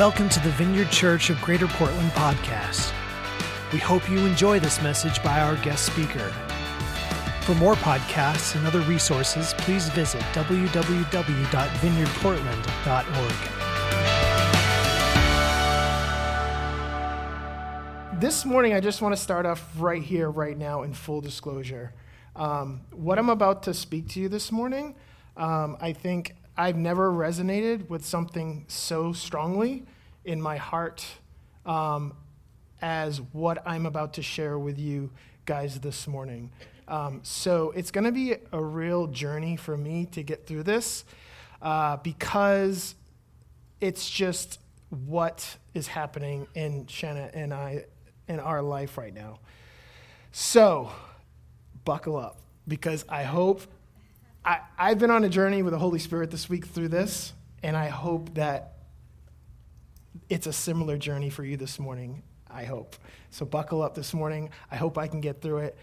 Welcome to the Vineyard Church of Greater Portland podcast. We hope you enjoy this message by our guest speaker. For more podcasts and other resources, please visit www.vineyardportland.org. This morning, I just want to start off right here, right now, in full disclosure. Um, what I'm about to speak to you this morning, um, I think I've never resonated with something so strongly in my heart um, as what I'm about to share with you guys this morning. Um, so it's going to be a real journey for me to get through this uh, because it's just what is happening in Shanna and I in our life right now. So buckle up because I hope I, I've been on a journey with the Holy Spirit this week through this, and I hope that it's a similar journey for you this morning. I hope. So buckle up this morning. I hope I can get through it,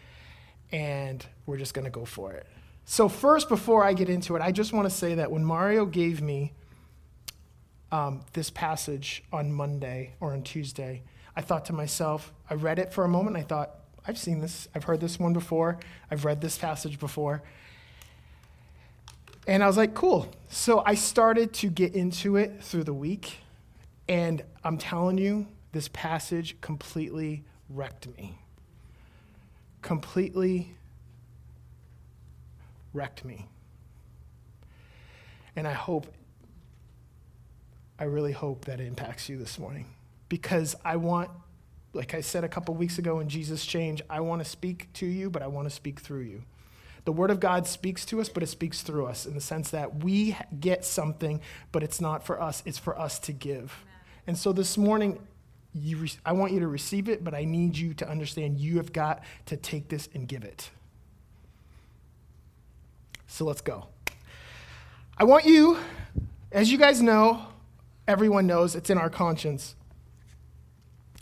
and we're just going to go for it. So, first, before I get into it, I just want to say that when Mario gave me um, this passage on Monday or on Tuesday, I thought to myself, I read it for a moment, I thought, I've seen this, I've heard this one before, I've read this passage before. And I was like, cool. So I started to get into it through the week. And I'm telling you, this passage completely wrecked me. Completely wrecked me. And I hope, I really hope that it impacts you this morning. Because I want, like I said a couple weeks ago in Jesus Change, I want to speak to you, but I want to speak through you. The Word of God speaks to us, but it speaks through us in the sense that we get something, but it's not for us, it's for us to give. And so this morning, re- I want you to receive it, but I need you to understand you have got to take this and give it. So let's go. I want you, as you guys know, everyone knows it's in our conscience.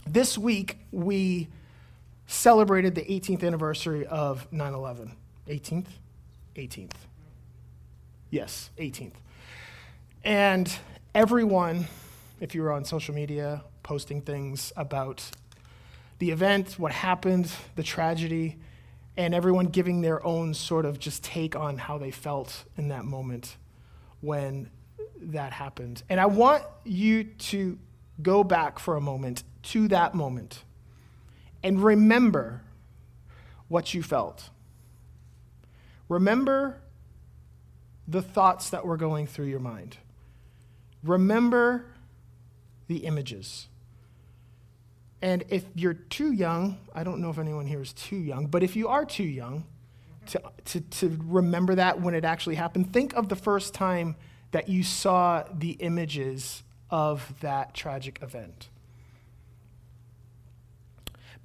This week, we celebrated the 18th anniversary of 9 11. 18th? 18th. Yes, 18th. And everyone, if you were on social media, posting things about the event, what happened, the tragedy, and everyone giving their own sort of just take on how they felt in that moment when that happened. And I want you to go back for a moment to that moment and remember what you felt. Remember the thoughts that were going through your mind. Remember the images. And if you're too young, I don't know if anyone here is too young, but if you are too young to, to, to remember that when it actually happened, think of the first time that you saw the images of that tragic event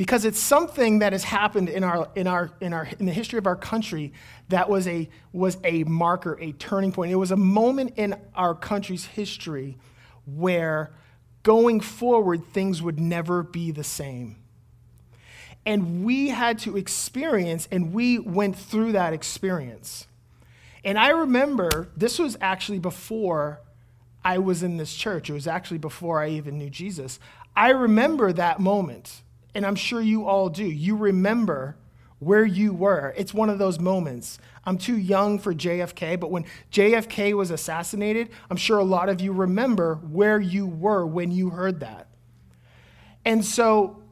because it's something that has happened in our in our in our in the history of our country that was a was a marker a turning point. It was a moment in our country's history where going forward things would never be the same. And we had to experience and we went through that experience. And i remember this was actually before i was in this church. It was actually before i even knew jesus. I remember that moment and I'm sure you all do, you remember where you were. It's one of those moments. I'm too young for JFK, but when JFK was assassinated, I'm sure a lot of you remember where you were when you heard that. And so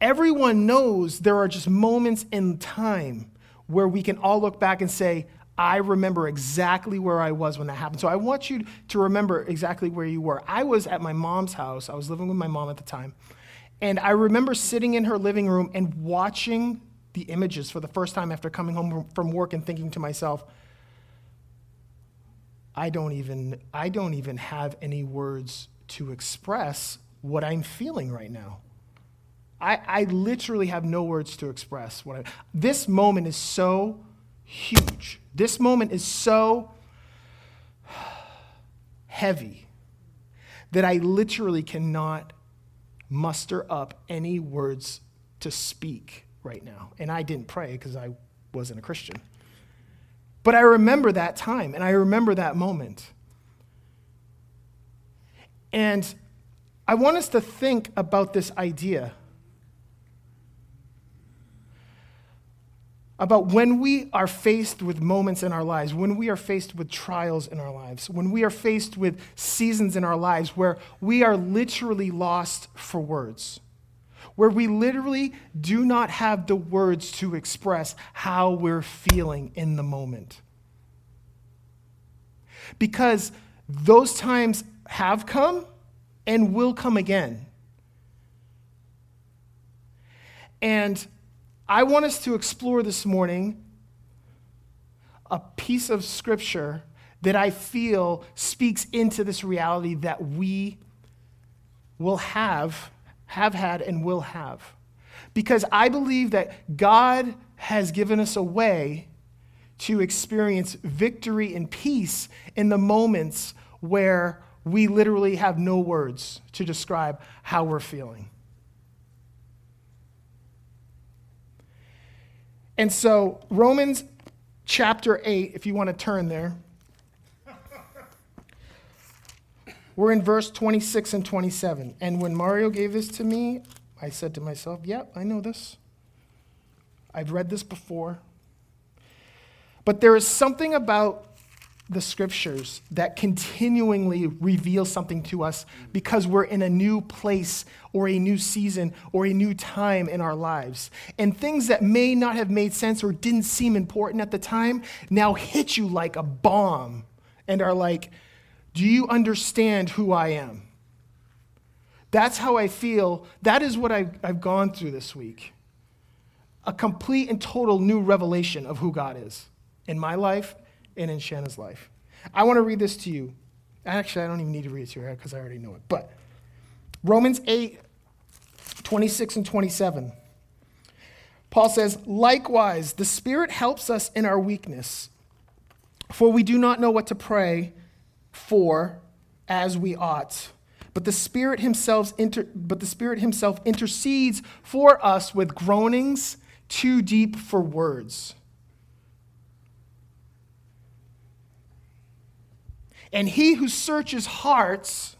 everyone knows there are just moments in time where we can all look back and say, I remember exactly where I was when that happened. So I want you to remember exactly where you were. I was at my mom's house. I was living with my mom at the time. And I remember sitting in her living room and watching the images for the first time after coming home from work and thinking to myself, I don't even, I don't even have any words to express what I'm feeling right now. I, I literally have no words to express what I, this moment is so huge. This moment is so heavy that I literally cannot muster up any words to speak right now. And I didn't pray because I wasn't a Christian. But I remember that time and I remember that moment. And I want us to think about this idea about when we are faced with moments in our lives, when we are faced with trials in our lives, when we are faced with seasons in our lives where we are literally lost for words, where we literally do not have the words to express how we're feeling in the moment. Because those times have come and will come again. And I want us to explore this morning a piece of scripture that I feel speaks into this reality that we will have, have had, and will have. Because I believe that God has given us a way to experience victory and peace in the moments where we literally have no words to describe how we're feeling. And so, Romans chapter 8, if you want to turn there, we're in verse 26 and 27. And when Mario gave this to me, I said to myself, Yep, yeah, I know this. I've read this before. But there is something about the scriptures that continually reveal something to us because we're in a new place or a new season or a new time in our lives. And things that may not have made sense or didn't seem important at the time now hit you like a bomb and are like, Do you understand who I am? That's how I feel. That is what I've, I've gone through this week. A complete and total new revelation of who God is in my life and in Shanna's life. I want to read this to you. Actually, I don't even need to read it to you because I already know it. But Romans 8, 26 and 27. Paul says, Likewise, the Spirit helps us in our weakness, for we do not know what to pray for as we ought. But the Spirit himself, inter- but the Spirit himself intercedes for us with groanings too deep for words. And he who searches hearts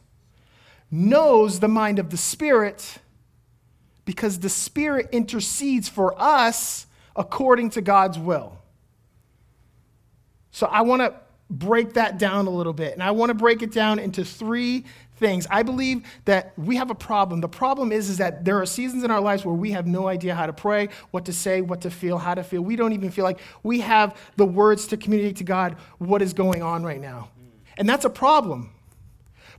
knows the mind of the Spirit because the Spirit intercedes for us according to God's will. So I want to break that down a little bit. And I want to break it down into three things. I believe that we have a problem. The problem is, is that there are seasons in our lives where we have no idea how to pray, what to say, what to feel, how to feel. We don't even feel like we have the words to communicate to God what is going on right now. And that's a problem.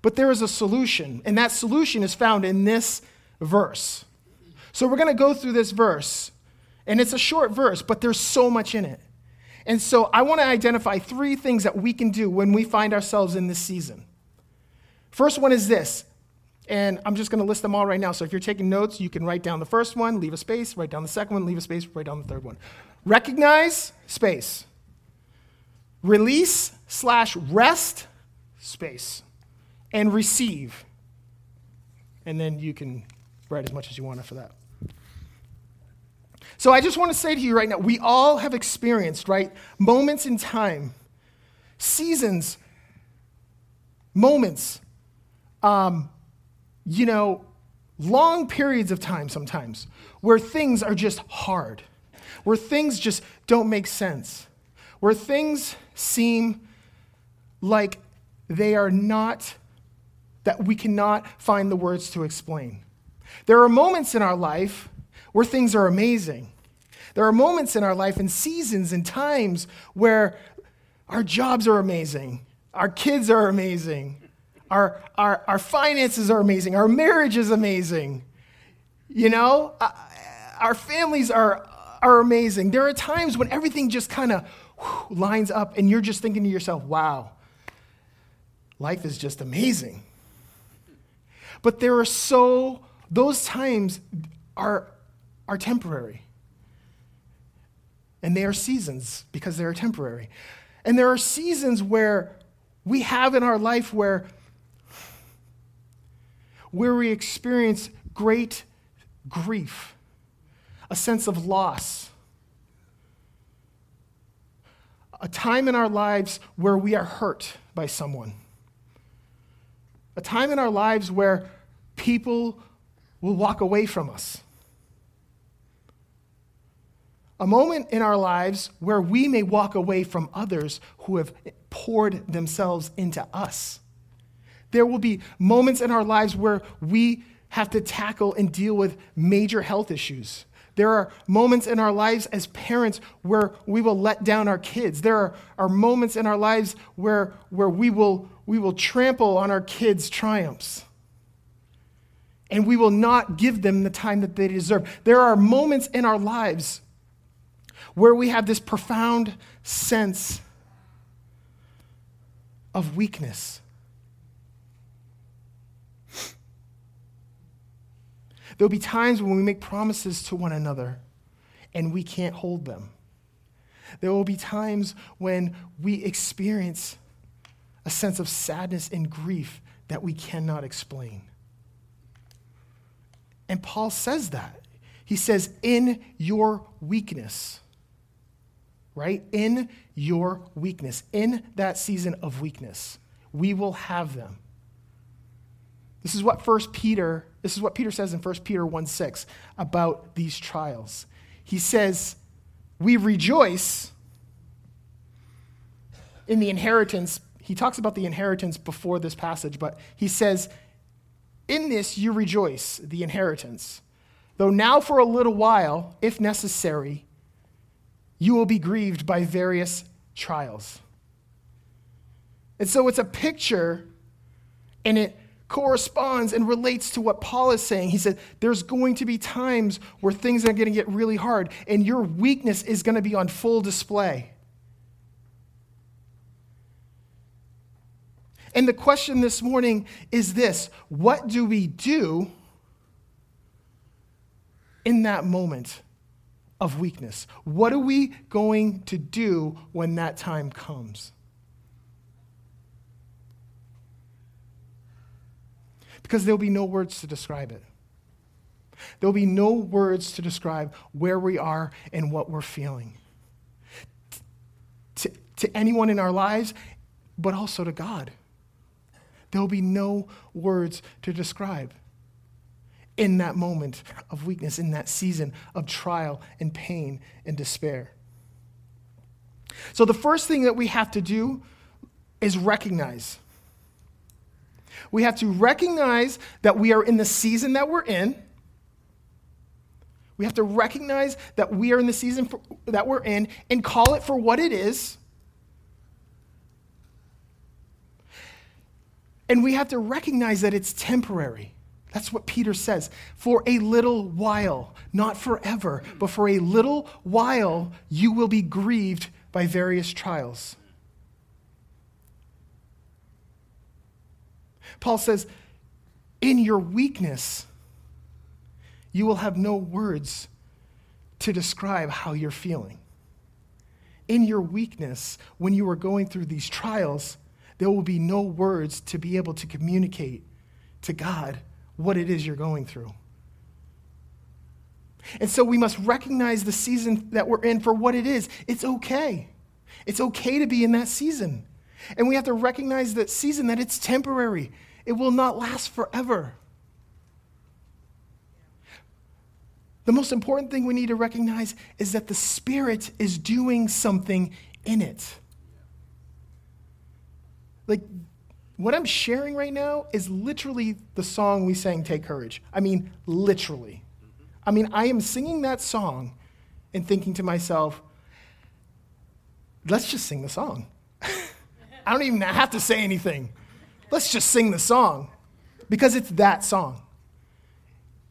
But there is a solution, and that solution is found in this verse. So we're going to go through this verse, and it's a short verse, but there's so much in it. And so I want to identify three things that we can do when we find ourselves in this season. First one is this, and I'm just going to list them all right now. So if you're taking notes, you can write down the first one, leave a space, write down the second one, leave a space, write down the third one. Recognize, space. Release slash rest, space. And receive. And then you can write as much as you want after that. So I just want to say to you right now, we all have experienced, right, moments in time, seasons, moments, um, you know, long periods of time sometimes where things are just hard, where things just don't make sense, where things seem like they are not, that we cannot find the words to explain. There are moments in our life where things are amazing. There are moments in our life and seasons and times where our jobs are amazing, our kids are amazing, our, our, our finances are amazing, our marriage is amazing. You know, uh, our families are, are amazing. There are times when everything just kind of lines up and you're just thinking to yourself, wow, life is just amazing. But there are so, those times are, are temporary. And they are seasons because they are temporary. And there are seasons where we have in our life where, where we experience great grief, a sense of loss, a time in our lives where we are hurt by someone, a time in our lives where people will walk away from us. A moment in our lives where we may walk away from others who have poured themselves into us. There will be moments in our lives where we have to tackle and deal with major health issues. There are moments in our lives as parents where we will let down our kids. There are, are moments in our lives where, where we, will, we will trample on our kids' triumphs. And we will not give them the time that they deserve. There are moments in our lives where we have this profound sense of weakness. There'll be times when we make promises to one another and we can't hold them. There will be times when we experience a sense of sadness and grief that we cannot explain. And Paul says that. He says, in your weakness, right? In your weakness, in that season of weakness, we will have them. This is what First Peter, this is what Peter says in 1 Peter 1 6 about these trials. He says, We rejoice in the inheritance. He talks about the inheritance before this passage, but he says, In this you rejoice, the inheritance. Though now for a little while, if necessary, you will be grieved by various trials. And so it's a picture, and it corresponds and relates to what Paul is saying. He said, There's going to be times where things are going to get really hard, and your weakness is going to be on full display. And the question this morning is this What do we do in that moment of weakness? What are we going to do when that time comes? Because there'll be no words to describe it. There'll be no words to describe where we are and what we're feeling. To, to anyone in our lives, but also to God. There'll be no words to describe in that moment of weakness, in that season of trial and pain and despair. So, the first thing that we have to do is recognize we have to recognize that we are in the season that we're in. We have to recognize that we are in the season for, that we're in and call it for what it is. And we have to recognize that it's temporary. That's what Peter says. For a little while, not forever, but for a little while, you will be grieved by various trials. Paul says, In your weakness, you will have no words to describe how you're feeling. In your weakness, when you are going through these trials, there will be no words to be able to communicate to God what it is you're going through. And so we must recognize the season that we're in for what it is. It's okay. It's okay to be in that season. And we have to recognize that season that it's temporary. It will not last forever. The most important thing we need to recognize is that the Spirit is doing something in it. Like, what I'm sharing right now is literally the song we sang, Take Courage. I mean, literally. I mean, I am singing that song and thinking to myself, let's just sing the song. I don't even have to say anything. Let's just sing the song because it's that song.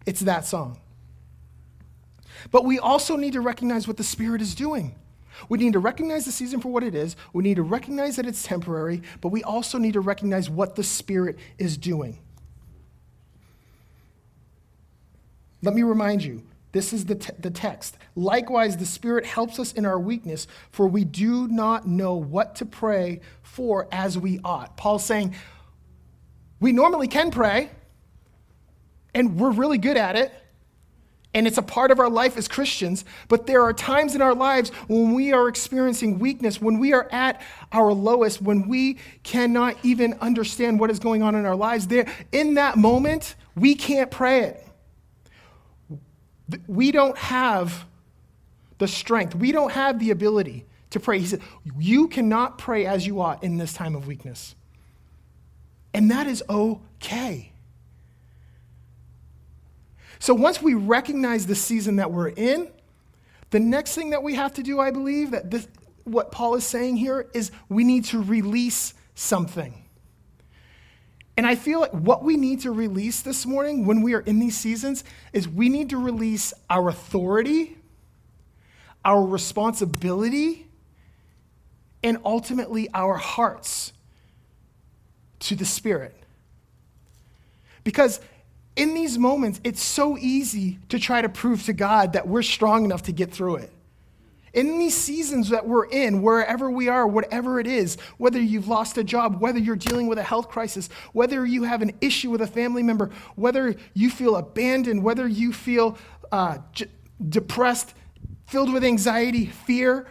It's that song. But we also need to recognize what the Spirit is doing. We need to recognize the season for what it is. We need to recognize that it's temporary, but we also need to recognize what the Spirit is doing. Let me remind you this is the, the text. Likewise, the Spirit helps us in our weakness, for we do not know what to pray for as we ought. Paul's saying, we normally can pray, and we're really good at it, and it's a part of our life as Christians, but there are times in our lives when we are experiencing weakness, when we are at our lowest, when we cannot even understand what is going on in our lives. There, in that moment, we can't pray it. We don't have the strength, we don't have the ability to pray. He said, You cannot pray as you ought in this time of weakness. And that is okay. So once we recognize the season that we're in, the next thing that we have to do, I believe, that this, what Paul is saying here is we need to release something. And I feel like what we need to release this morning when we are in these seasons is we need to release our authority, our responsibility, and ultimately our hearts to the Spirit. Because in these moments, it's so easy to try to prove to God that we're strong enough to get through it. In these seasons that we're in, wherever we are, whatever it is, whether you've lost a job, whether you're dealing with a health crisis, whether you have an issue with a family member, whether you feel abandoned, whether you feel uh, j- depressed, filled with anxiety, fear,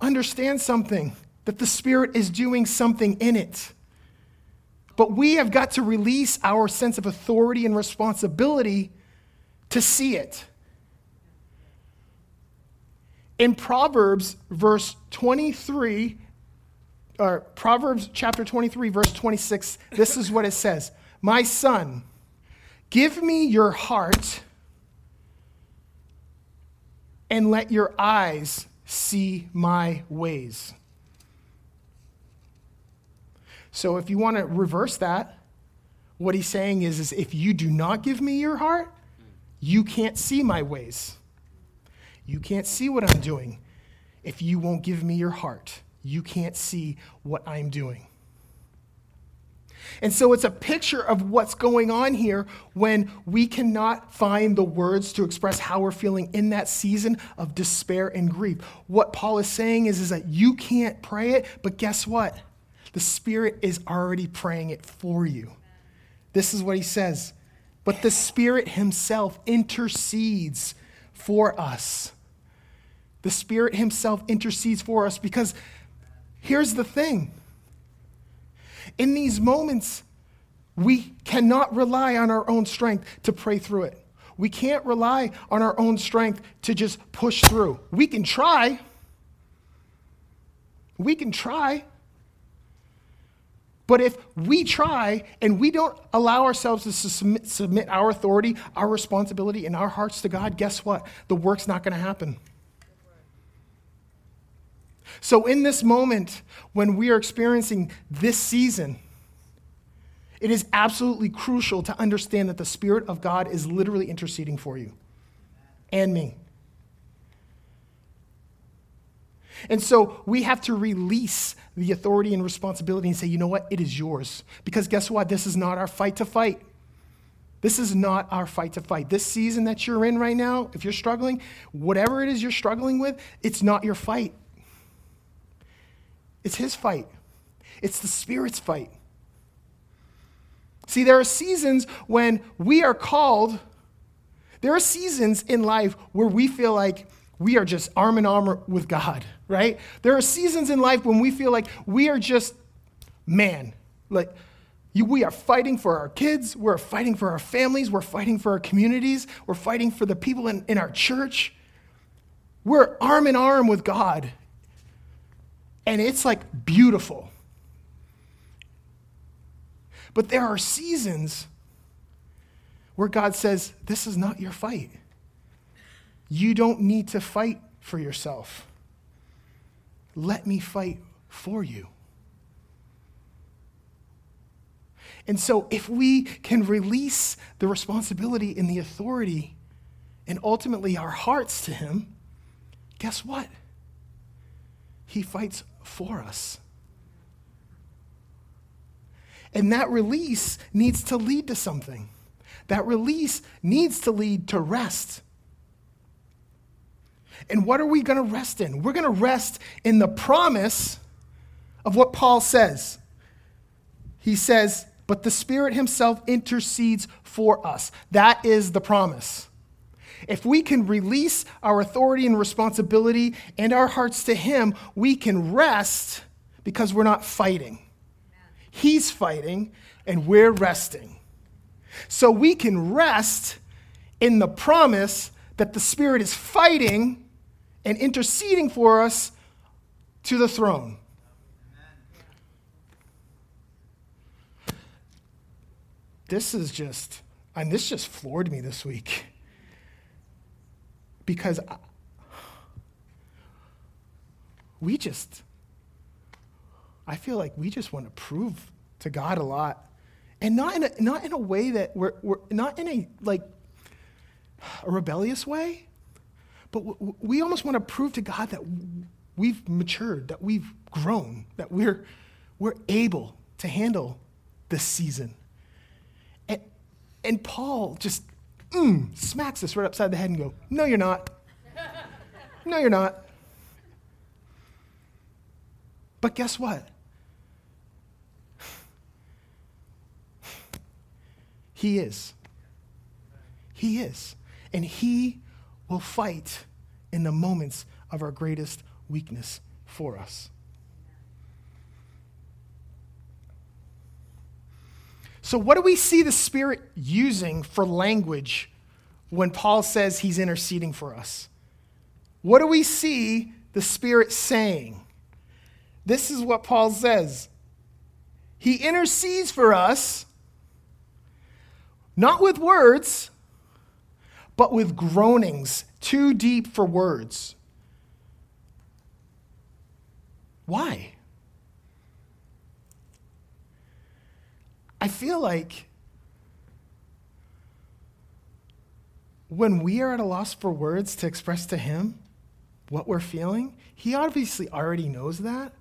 understand something that the Spirit is doing something in it. But we have got to release our sense of authority and responsibility to see it. In Proverbs, verse 23, or Proverbs chapter 23, verse 26, this is what it says My son, give me your heart and let your eyes see my ways. So if you want to reverse that, what he's saying is, is if you do not give me your heart, you can't see my ways. You can't see what I'm doing. If you won't give me your heart, you can't see what I'm doing. And so it's a picture of what's going on here when we cannot find the words to express how we're feeling in that season of despair and grief. What Paul is saying is, is that you can't pray it, but guess what? The Spirit is already praying it for you. This is what he says. But the Spirit Himself intercedes for us. The Spirit Himself intercedes for us because here's the thing. In these moments, we cannot rely on our own strength to pray through it. We can't rely on our own strength to just push through. We can try. We can try. But if we try and we don't allow ourselves to submit, submit our authority, our responsibility, and our hearts to God, guess what? The work's not going to happen. So, in this moment, when we are experiencing this season, it is absolutely crucial to understand that the Spirit of God is literally interceding for you and me. And so we have to release the authority and responsibility and say, you know what? It is yours. Because guess what? This is not our fight to fight. This is not our fight to fight. This season that you're in right now, if you're struggling, whatever it is you're struggling with, it's not your fight. It's His fight, it's the Spirit's fight. See, there are seasons when we are called, there are seasons in life where we feel like we are just arm in arm with God, right? There are seasons in life when we feel like we are just, man, like we are fighting for our kids, we're fighting for our families, we're fighting for our communities, we're fighting for the people in, in our church. We're arm in arm with God. And it's like beautiful. But there are seasons where God says, This is not your fight. You don't need to fight for yourself. Let me fight for you. And so, if we can release the responsibility and the authority and ultimately our hearts to Him, guess what? He fights for us. And that release needs to lead to something. That release needs to lead to rest. And what are we going to rest in? We're going to rest in the promise of what Paul says. He says, But the Spirit Himself intercedes for us. That is the promise. if we can release our authority and responsibility and our hearts to Him, we can rest because we're not fighting. He's fighting and we're resting. So we can rest in the promise that the Spirit is fighting and interceding for us to the throne. This is just, and this just floored me this week. Because I, we just, I feel like we just want to prove to God a lot. And not in a, not in a way that we're, we're not in a like a rebellious way, but we almost want to prove to God that we've matured, that we've grown, that we're, we're able to handle this season. And, and Paul just mm, smacks us right upside the head and go, No, you're not. No, you're not. But guess what? He is. He is. And He will fight in the moments of our greatest weakness for us. So, what do we see the Spirit using for language when Paul says he's interceding for us? What do we see the Spirit saying? This is what Paul says He intercedes for us not with words, but with groanings too deep for words. Why? I feel like when we are at a loss for words to express to Him what we're feeling, He obviously already knows that,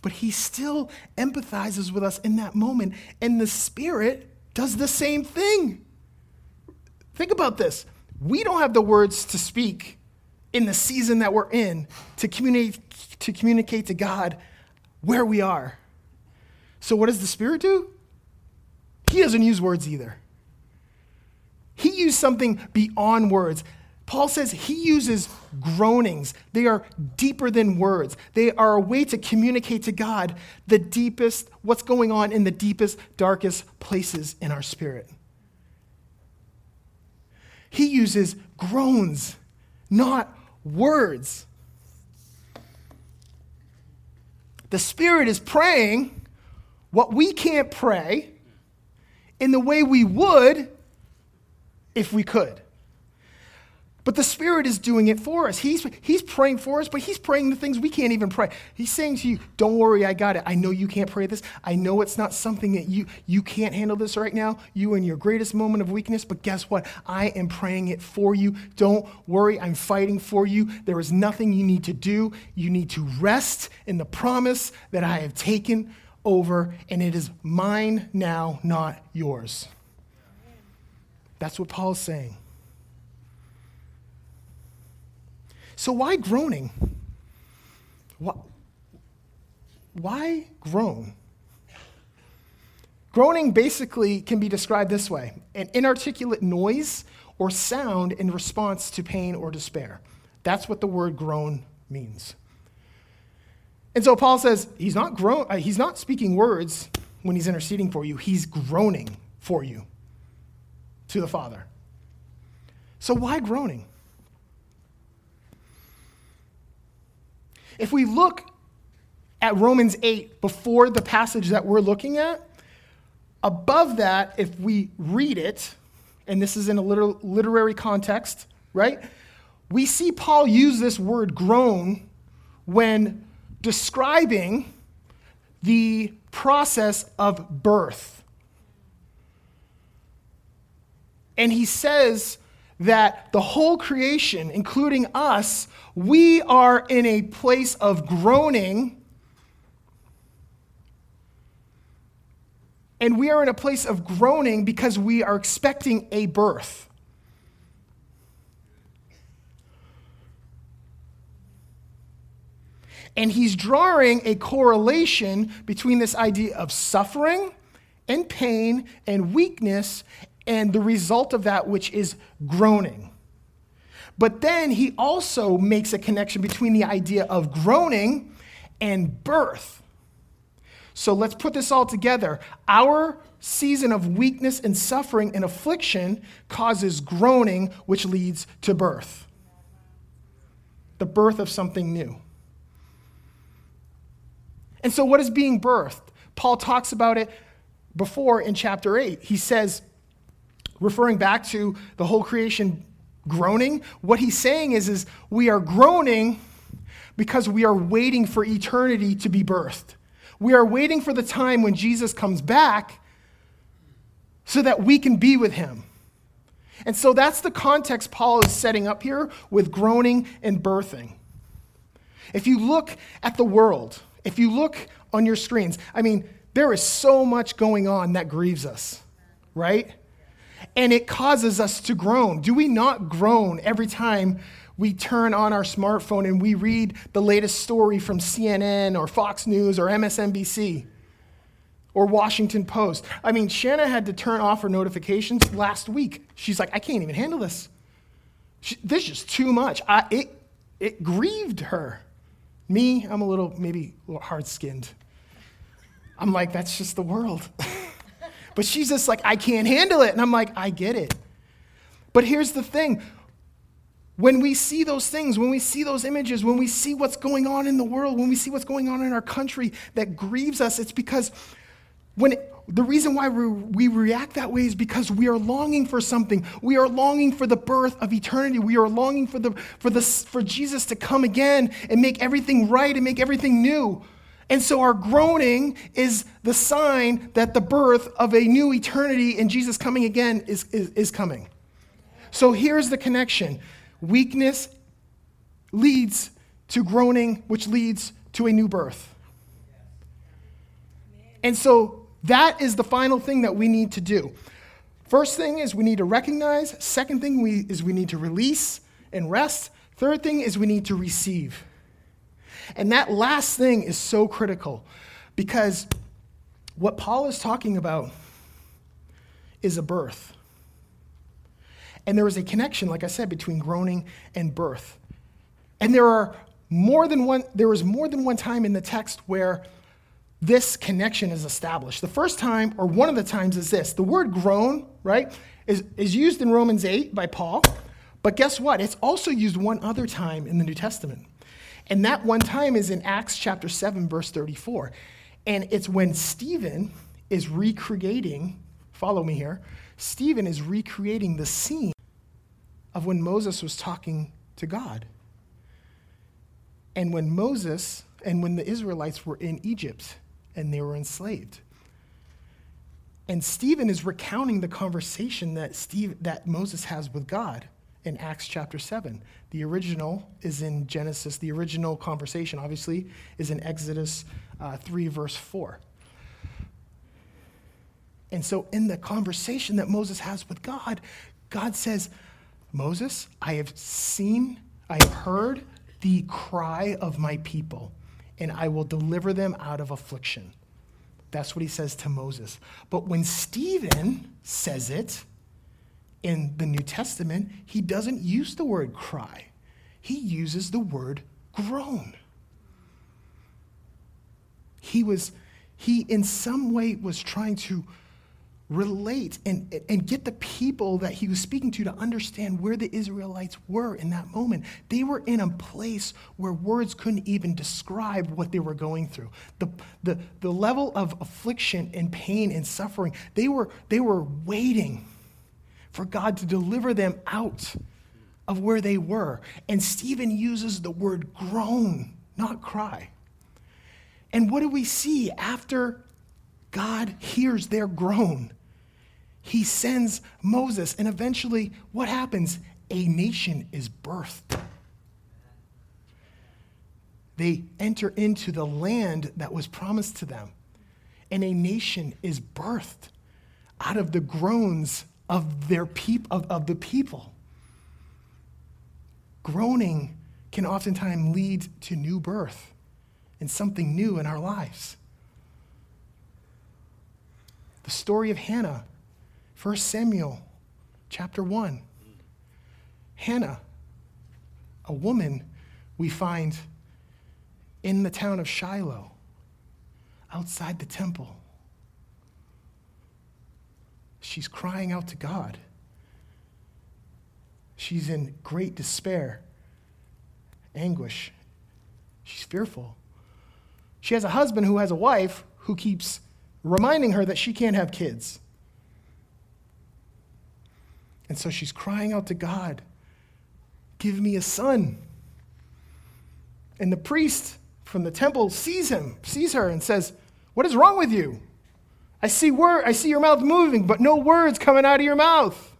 but He still empathizes with us in that moment. And the Spirit does the same thing. Think about this. We don't have the words to speak in the season that we're in to communicate to, communicate to God where we are. So, what does the Spirit do? He doesn't use words either. He used something beyond words. Paul says he uses groanings. They are deeper than words. They are a way to communicate to God the deepest, what's going on in the deepest, darkest places in our spirit. He uses groans, not words. The Spirit is praying what we can't pray in the way we would if we could. But the Spirit is doing it for us. He's, he's praying for us, but He's praying the things we can't even pray. He's saying to you, Don't worry, I got it. I know you can't pray this. I know it's not something that you, you can't handle this right now. You in your greatest moment of weakness, but guess what? I am praying it for you. Don't worry, I'm fighting for you. There is nothing you need to do. You need to rest in the promise that I have taken over, and it is mine now, not yours. That's what Paul's saying. So, why groaning? Why, why groan? Groaning basically can be described this way an inarticulate noise or sound in response to pain or despair. That's what the word groan means. And so Paul says he's not, groan, uh, he's not speaking words when he's interceding for you, he's groaning for you to the Father. So, why groaning? If we look at Romans 8 before the passage that we're looking at, above that, if we read it, and this is in a literary context, right? We see Paul use this word groan when describing the process of birth. And he says that the whole creation, including us, we are in a place of groaning. And we are in a place of groaning because we are expecting a birth. And he's drawing a correlation between this idea of suffering and pain and weakness and the result of that, which is groaning. But then he also makes a connection between the idea of groaning and birth. So let's put this all together. Our season of weakness and suffering and affliction causes groaning, which leads to birth. The birth of something new. And so, what is being birthed? Paul talks about it before in chapter 8. He says, referring back to the whole creation groaning, what he's saying is, is we are groaning because we are waiting for eternity to be birthed. We are waiting for the time when Jesus comes back so that we can be with him. And so that's the context Paul is setting up here with groaning and birthing. If you look at the world, if you look on your screens, I mean, there is so much going on that grieves us, right? And it causes us to groan. Do we not groan every time we turn on our smartphone and we read the latest story from CNN or Fox News or MSNBC or Washington Post. I mean, Shanna had to turn off her notifications last week. She's like, I can't even handle this. This is just too much. I, it, it grieved her. Me, I'm a little, maybe hard skinned. I'm like, that's just the world. but she's just like, I can't handle it. And I'm like, I get it. But here's the thing when we see those things, when we see those images, when we see what's going on in the world, when we see what's going on in our country that grieves us, it's because when it, the reason why we, we react that way is because we are longing for something. We are longing for the birth of eternity. We are longing for, the, for, the, for Jesus to come again and make everything right and make everything new. And so our groaning is the sign that the birth of a new eternity and Jesus coming again is, is, is coming. So here's the connection Weakness leads to groaning, which leads to a new birth. And so that is the final thing that we need to do. First thing is we need to recognize. Second thing we, is we need to release and rest. Third thing is we need to receive. And that last thing is so critical because what Paul is talking about is a birth. And there is a connection, like I said, between groaning and birth. And there are more than one, there is more than one time in the text where this connection is established. The first time, or one of the times, is this. The word groan, right, is, is used in Romans 8 by Paul. But guess what? It's also used one other time in the New Testament. And that one time is in Acts chapter 7, verse 34. And it's when Stephen is recreating, follow me here, Stephen is recreating the scene of when Moses was talking to God. And when Moses and when the Israelites were in Egypt and they were enslaved. And Stephen is recounting the conversation that, Steve, that Moses has with God in Acts chapter 7. The original is in Genesis, the original conversation, obviously, is in Exodus uh, 3, verse 4. And so, in the conversation that Moses has with God, God says, Moses, I have seen, I have heard the cry of my people, and I will deliver them out of affliction. That's what he says to Moses. But when Stephen says it in the New Testament, he doesn't use the word cry, he uses the word groan. He was, he in some way was trying to relate and, and get the people that he was speaking to to understand where the Israelites were in that moment. They were in a place where words couldn't even describe what they were going through. The, the, the level of affliction and pain and suffering, they were, they were waiting for God to deliver them out of where they were. And Stephen uses the word groan, not cry. And what do we see after God hears their groan? he sends Moses, and eventually, what happens? A nation is birthed. They enter into the land that was promised to them, and a nation is birthed out of the groans of, their peop- of, of the people. Groaning can oftentimes lead to new birth and something new in our lives. The story of Hannah 1 Samuel chapter 1. Hannah a woman we find in the town of Shiloh, outside the temple. She's crying out to God. She's in great despair, anguish. She's fearful. She has a husband who has a wife who keeps reminding her that she can't have kids. And so she's crying out to God, Give me a son. And the priest from the temple sees him, sees her, and says, What is wrong with you? I see word, I see your mouth moving, but no words coming out of your mouth.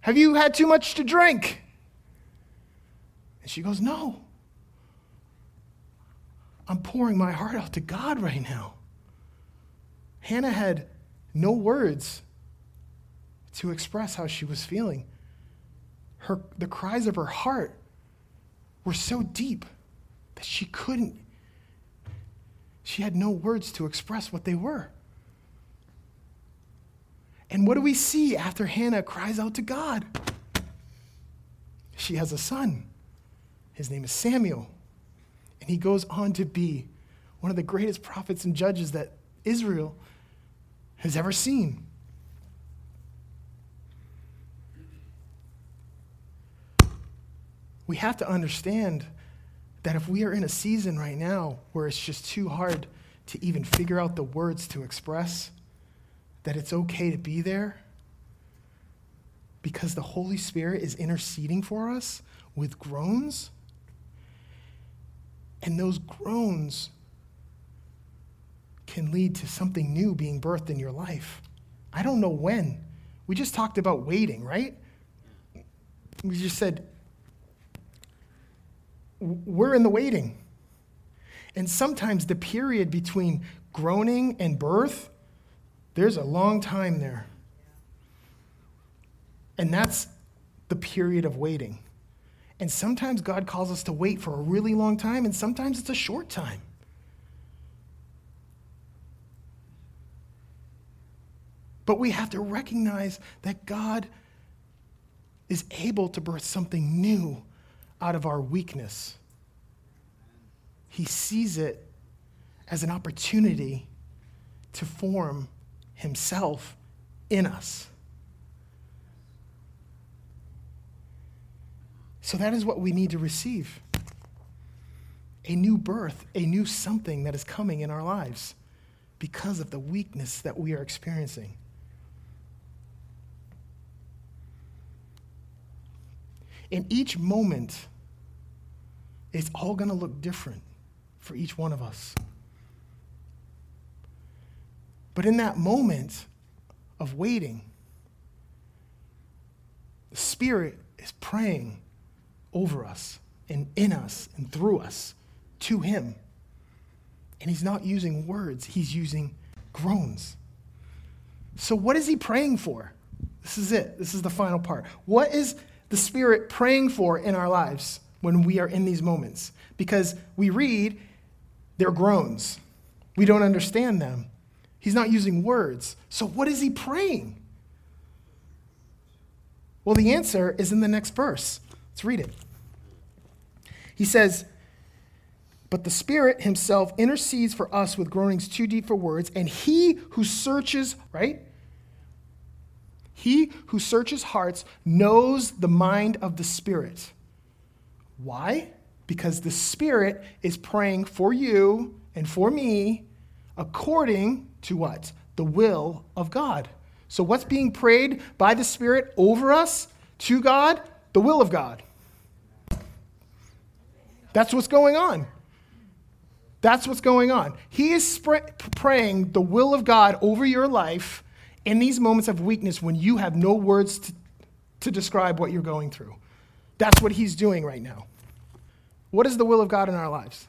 Have you had too much to drink? And she goes, No. I'm pouring my heart out to God right now. Hannah had no words to express how she was feeling. Her, the cries of her heart were so deep that she couldn't, she had no words to express what they were. And what do we see after Hannah cries out to God? She has a son. His name is Samuel. And he goes on to be one of the greatest prophets and judges that Israel has ever seen. We have to understand that if we are in a season right now where it's just too hard to even figure out the words to express, that it's okay to be there because the Holy Spirit is interceding for us with groans. And those groans can lead to something new being birthed in your life. I don't know when. We just talked about waiting, right? We just said, we're in the waiting. And sometimes the period between groaning and birth, there's a long time there. And that's the period of waiting. And sometimes God calls us to wait for a really long time, and sometimes it's a short time. But we have to recognize that God is able to birth something new out of our weakness. He sees it as an opportunity to form Himself in us. So that is what we need to receive a new birth, a new something that is coming in our lives because of the weakness that we are experiencing. In each moment, it's all going to look different for each one of us. But in that moment of waiting, the Spirit is praying over us and in us and through us to Him. And He's not using words, He's using groans. So, what is He praying for? This is it. This is the final part. What is the Spirit praying for in our lives when we are in these moments? Because we read, they're groans. We don't understand them. He's not using words. So, what is He praying? Well, the answer is in the next verse. Let's read it. He says, But the Spirit Himself intercedes for us with groanings too deep for words, and He who searches, right? He who searches hearts knows the mind of the Spirit. Why? Because the Spirit is praying for you and for me according to what? The will of God. So, what's being prayed by the Spirit over us to God? The will of God. That's what's going on. That's what's going on. He is praying the will of God over your life in these moments of weakness when you have no words to, to describe what you're going through. That's what he's doing right now. What is the will of God in our lives?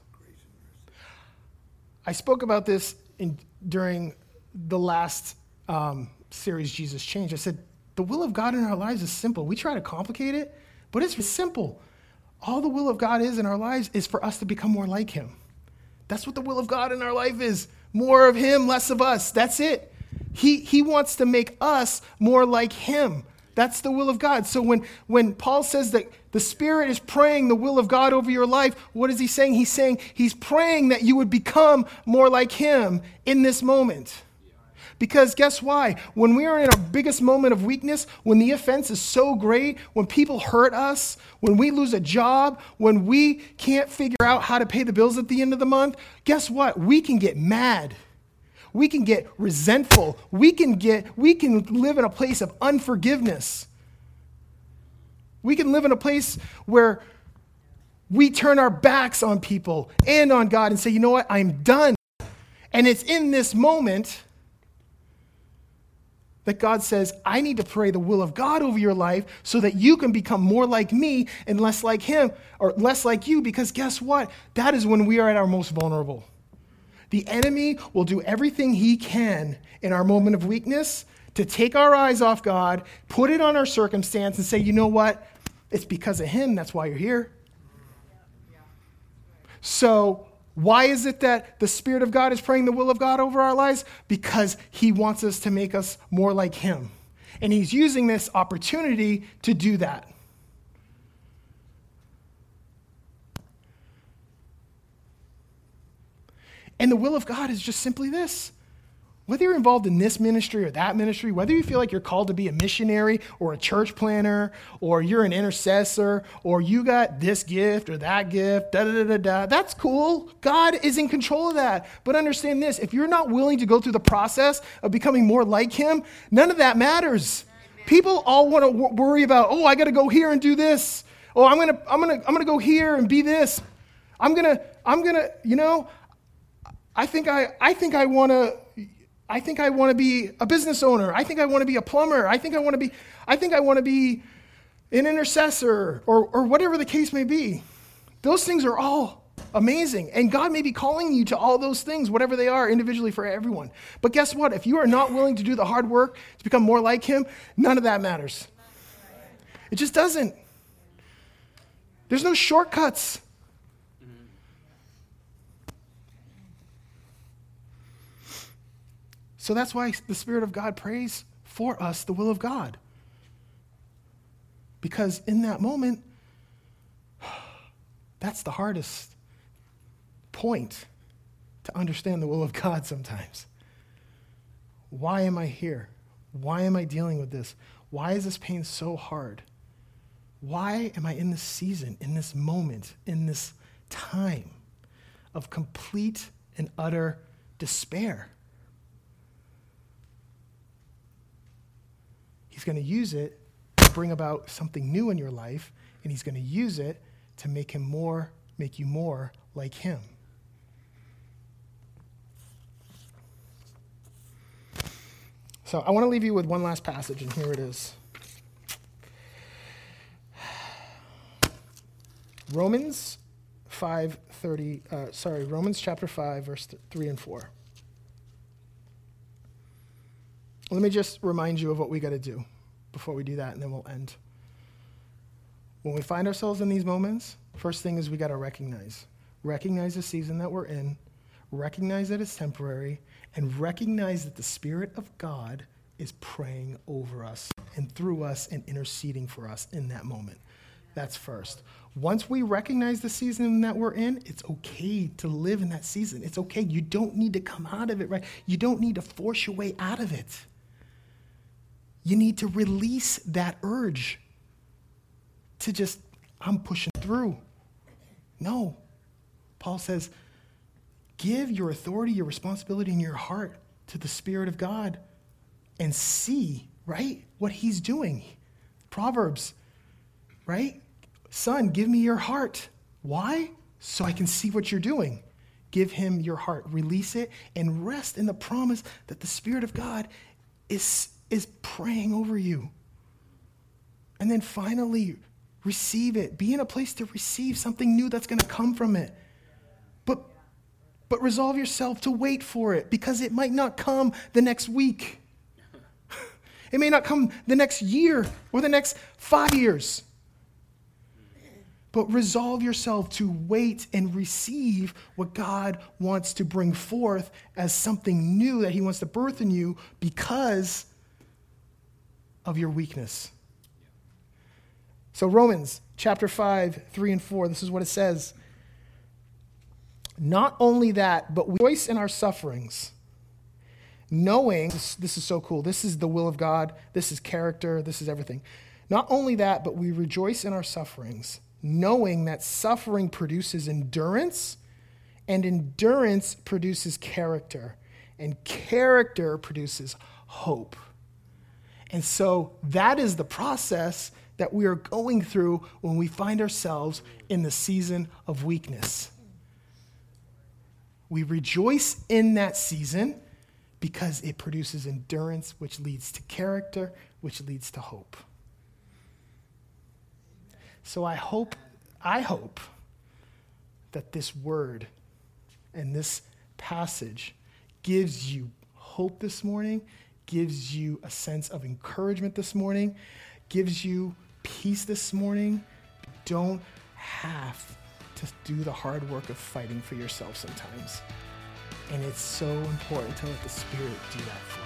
I spoke about this in, during the last um, series, Jesus Changed. I said, the will of God in our lives is simple. We try to complicate it, but it's simple all the will of God is in our lives is for us to become more like Him. That's what the will of God in our life is more of Him, less of us. That's it. He, he wants to make us more like Him. That's the will of God. So when, when Paul says that the Spirit is praying the will of God over your life, what is he saying? He's saying he's praying that you would become more like him in this moment. Because guess why? When we are in our biggest moment of weakness, when the offense is so great, when people hurt us, when we lose a job, when we can't figure out how to pay the bills at the end of the month, guess what? We can get mad. We can get resentful. We can get we can live in a place of unforgiveness. We can live in a place where we turn our backs on people and on God and say, "You know what? I'm done." And it's in this moment that God says, I need to pray the will of God over your life so that you can become more like me and less like him or less like you. Because guess what? That is when we are at our most vulnerable. The enemy will do everything he can in our moment of weakness to take our eyes off God, put it on our circumstance, and say, you know what? It's because of him. That's why you're here. So why is it that the Spirit of God is praying the will of God over our lives? Because He wants us to make us more like Him. And He's using this opportunity to do that. And the will of God is just simply this whether you're involved in this ministry or that ministry, whether you feel like you're called to be a missionary or a church planner, or you're an intercessor, or you got this gift or that gift, da da da da da, that's cool. God is in control of that. But understand this if you're not willing to go through the process of becoming more like Him, none of that matters. People all want to w- worry about, oh, I got to go here and do this. Oh, I'm gonna, I'm gonna, I'm gonna go here and be this. I'm gonna, I'm gonna, you know, I think I, I think I want to I think I want to be a business owner. I think I want to be a plumber. I think I want to be, I think I want to be an intercessor or, or whatever the case may be. Those things are all amazing. And God may be calling you to all those things, whatever they are, individually for everyone. But guess what? If you are not willing to do the hard work to become more like Him, none of that matters. It just doesn't. There's no shortcuts. So that's why the Spirit of God prays for us the will of God. Because in that moment, that's the hardest point to understand the will of God sometimes. Why am I here? Why am I dealing with this? Why is this pain so hard? Why am I in this season, in this moment, in this time of complete and utter despair? He's going to use it to bring about something new in your life, and he's going to use it to make him more, make you more like him. So I want to leave you with one last passage, and here it is. Romans 5:30 uh, sorry, Romans chapter 5 verse 3 and 4. Let me just remind you of what we got to do before we do that, and then we'll end. When we find ourselves in these moments, first thing is we got to recognize. Recognize the season that we're in, recognize that it's temporary, and recognize that the Spirit of God is praying over us and through us and interceding for us in that moment. That's first. Once we recognize the season that we're in, it's okay to live in that season. It's okay. You don't need to come out of it, right? You don't need to force your way out of it. You need to release that urge to just, I'm pushing through. No. Paul says, give your authority, your responsibility, and your heart to the Spirit of God and see, right, what He's doing. Proverbs, right? Son, give me your heart. Why? So I can see what you're doing. Give Him your heart, release it, and rest in the promise that the Spirit of God is is praying over you. And then finally, receive it. Be in a place to receive something new that's going to come from it. But, but resolve yourself to wait for it because it might not come the next week. It may not come the next year or the next five years. But resolve yourself to wait and receive what God wants to bring forth as something new that He wants to birth in you because of your weakness, So, Romans chapter 5, 3 and 4, this is what it says. Not only that, but we rejoice in our sufferings, knowing this, this is so cool. This is the will of God, this is character, this is everything. Not only that, but we rejoice in our sufferings, knowing that suffering produces endurance, and endurance produces character, and character produces hope. And so that is the process that we are going through when we find ourselves in the season of weakness. We rejoice in that season because it produces endurance, which leads to character, which leads to hope. So I hope, I hope that this word and this passage gives you hope this morning, gives you a sense of encouragement this morning, gives you peace this morning. Don't have to do the hard work of fighting for yourself sometimes. And it's so important to let the Spirit do that for you.